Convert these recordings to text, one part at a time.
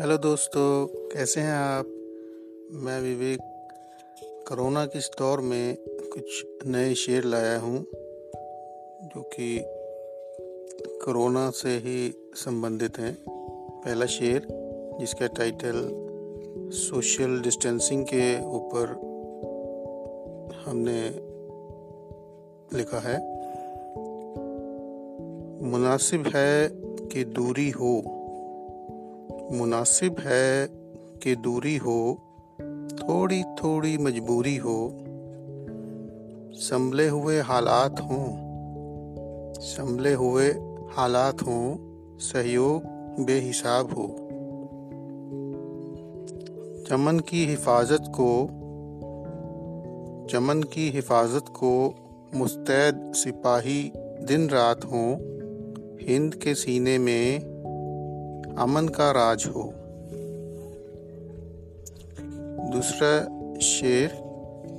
Hello दोस्तों, कैसे हैं आप? मैं विवेक, कोरोना के इस दौर में कुछ नए शेर लाया हूँ, जो कि कोरोना से ही संबंधित हैं। पहला शेर, जिसका टाइटल सोशल डिस्टेंसिंग के ऊपर हमने लिखा है। मुनासिब है कि दूरी हो मुनासिब है कि दूरी हो थोड़ी थोड़ी मजबूरी हो। संभले हुए हालात हों, संभले हुए हालात हों, सहयोग बेहिसाब हो। चमन की हिफाजत को, चमन की हिफाजत को मुस्तैद सिपाही दिन रात हों, हिंद के सीने में अमन का राज हो। दूसरा शेर,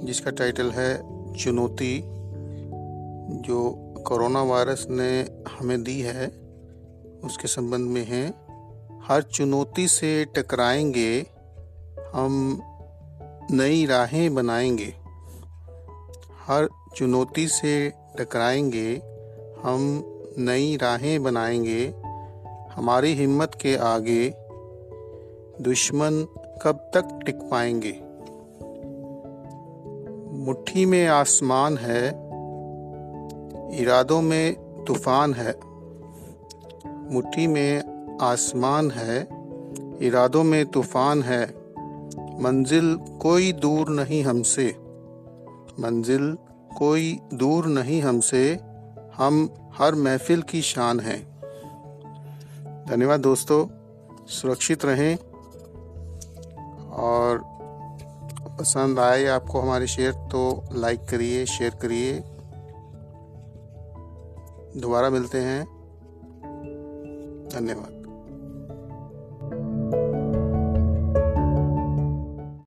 जिसका टाइटल है चुनौती, जो कोरोना वायरस ने हमें दी है, उसके संबंध में है। हर चुनौती से टकराएँगे, हम नई राहें बनाएँगे। हर चुनौती से टकराएँगे, हम नई राहें बनाएँगे। हमारी हिम्मत के आगे दुश्मन कब तक टिक पाएँगे? मुट्ठी में आसमान है, इरादों में तूफ़ान है। मुट्ठी में आसमान है, इरादों में तूफ़ान है। मंजिल कोई दूर नहीं हमसे। मंजिल कोई दूर नहीं हमसे। हम हर महफिल की शान हैं। धन्यवाद दोस्तों, सुरक्षित रहें। और पसंद आए आपको हमारे शेयर तो लाइक करिए, शेयर करिए। दोबारा मिलते हैं। धन्यवाद।